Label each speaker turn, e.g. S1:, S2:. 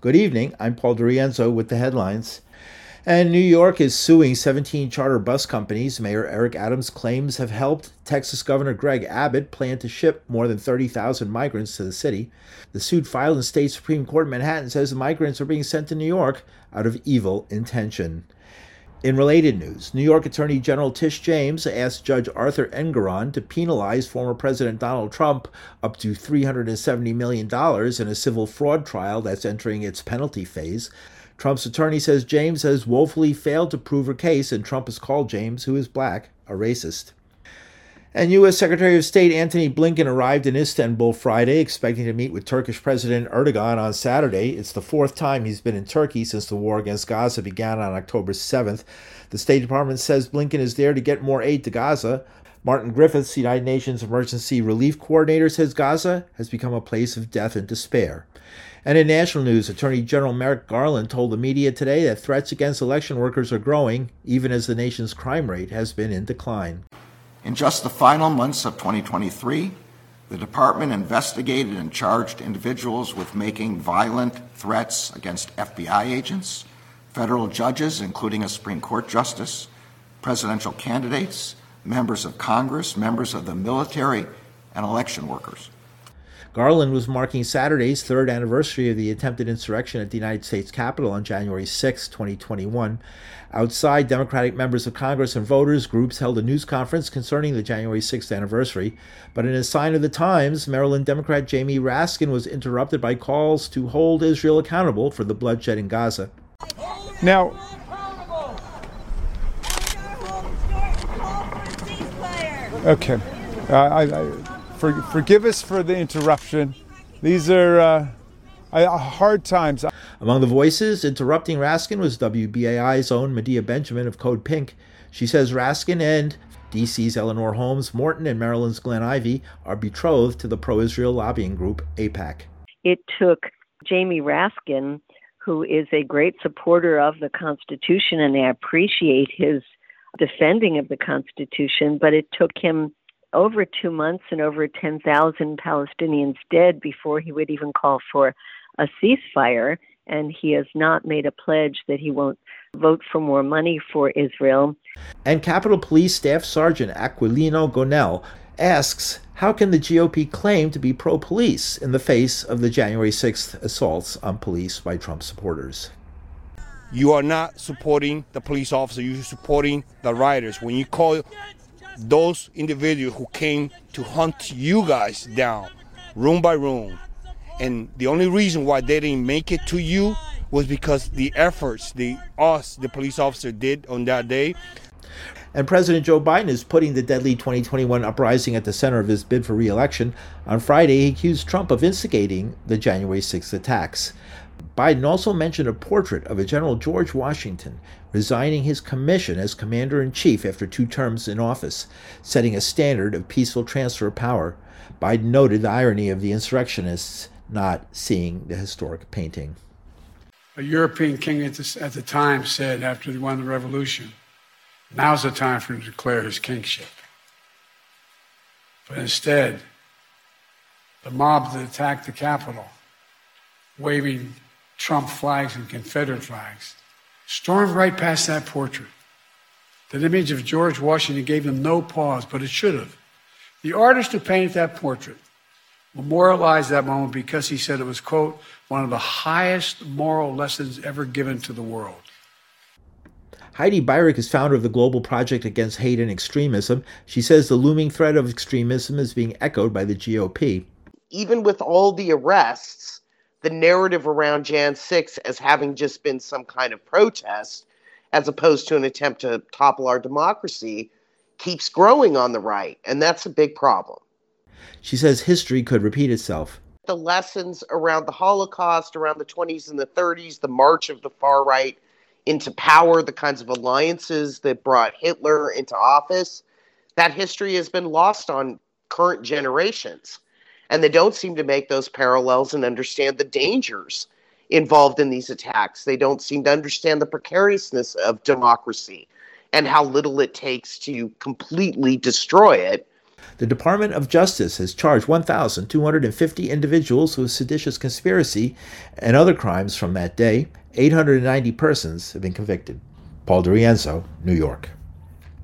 S1: Good evening. I'm Paul DeRienzo with the headlines. And New York is suing 17 charter bus companies. Mayor Eric Adams claims have helped Texas Governor Greg Abbott plan to ship more than 30,000 migrants to the city. The suit filed in state Supreme Court in Manhattan says the migrants are being sent to New York out of evil intention. In related news, New York Attorney General Tish James asked Judge Arthur Engoron to penalize former President Donald Trump up to $370 million in a civil fraud trial that's entering its penalty phase. Trump's attorney says James has woefully failed to prove her case, and Trump has called James, who is black, a racist. And U.S. Secretary of State Antony Blinken arrived in Istanbul Friday, expecting to meet with Turkish President Erdogan on Saturday. It's the fourth time he's been in Turkey since the war against Gaza began on October 7th. The State Department says Blinken is there to get more aid to Gaza. Martin Griffiths, United Nations Emergency Relief Coordinator, says Gaza has become a place of death and despair. And in national news, Attorney General Merrick Garland told the media today that threats against election workers are growing, even as the nation's crime rate has been in decline.
S2: In just the final months of 2023, the department investigated and charged individuals with making violent threats against FBI agents, federal judges, including a Supreme Court justice, presidential candidates, members of Congress, members of the military, and election workers.
S1: Garland was marking Saturday's third anniversary of the attempted insurrection at the United States Capitol on January 6, 2021. Outside, Democratic members of Congress and voters groups held a news conference concerning the January 6th anniversary. But in a sign of the times, Maryland Democrat Jamie Raskin was interrupted by calls to hold Israel accountable for the bloodshed in Gaza.
S3: Now, okay. Uh, I, I for, forgive us for the interruption. These are uh, hard times.
S1: Among the voices interrupting Raskin was WBAI's own Medea Benjamin of Code Pink. She says Raskin and DC's Eleanor Holmes Norton and Maryland's Glenn Ivey are betrothed to the pro Israel lobbying group AIPAC.
S4: It took Jamie Raskin, who is a great supporter of the Constitution, and I appreciate his defending of the Constitution, but it took him over two months and over 10,000 Palestinians dead before he would even call for a ceasefire. And he has not made a pledge that he won't vote for more money for Israel.
S1: And Capitol Police Staff Sergeant Aquilino Gonell asks How can the GOP claim to be pro police in the face of the January 6th assaults on police by Trump supporters?
S5: You are not supporting the police officer, you're supporting the rioters. When you call those individuals who came to hunt you guys down room by room. And the only reason why they didn't make it to you was because the efforts the us, the police officer, did on that day.
S1: And President Joe Biden is putting the deadly 2021 uprising at the center of his bid for re-election. On Friday, he accused Trump of instigating the January 6th attacks. Biden also mentioned a portrait of a General George Washington resigning his commission as commander in chief after two terms in office, setting a standard of peaceful transfer of power. Biden noted the irony of the insurrectionists not seeing the historic painting.
S6: A European king at the, at the time said after he won the revolution, now's the time for him to declare his kingship. But instead, the mob that attacked the Capitol, waving Trump flags and Confederate flags, stormed right past that portrait. That image of George Washington gave them no pause, but it should have. The artist who painted that portrait memorialized that moment because he said it was, quote, one of the highest moral lessons ever given to the world.
S1: Heidi Beirich is founder of the Global Project Against Hate and Extremism. She says the looming threat of extremism is being echoed by the GOP.
S7: Even with all the arrests, the narrative around Jan 6 as having just been some kind of protest, as opposed to an attempt to topple our democracy, keeps growing on the right. And that's a big problem.
S1: She says history could repeat itself.
S7: The lessons around the Holocaust, around the 20s and the 30s, the march of the far right into power, the kinds of alliances that brought Hitler into office, that history has been lost on current generations and they don't seem to make those parallels and understand the dangers involved in these attacks. They don't seem to understand the precariousness of democracy and how little it takes to completely destroy it.
S1: The Department of Justice has charged 1,250 individuals with seditious conspiracy and other crimes from that day. 890 persons have been convicted. Paul DeRienzo, New York.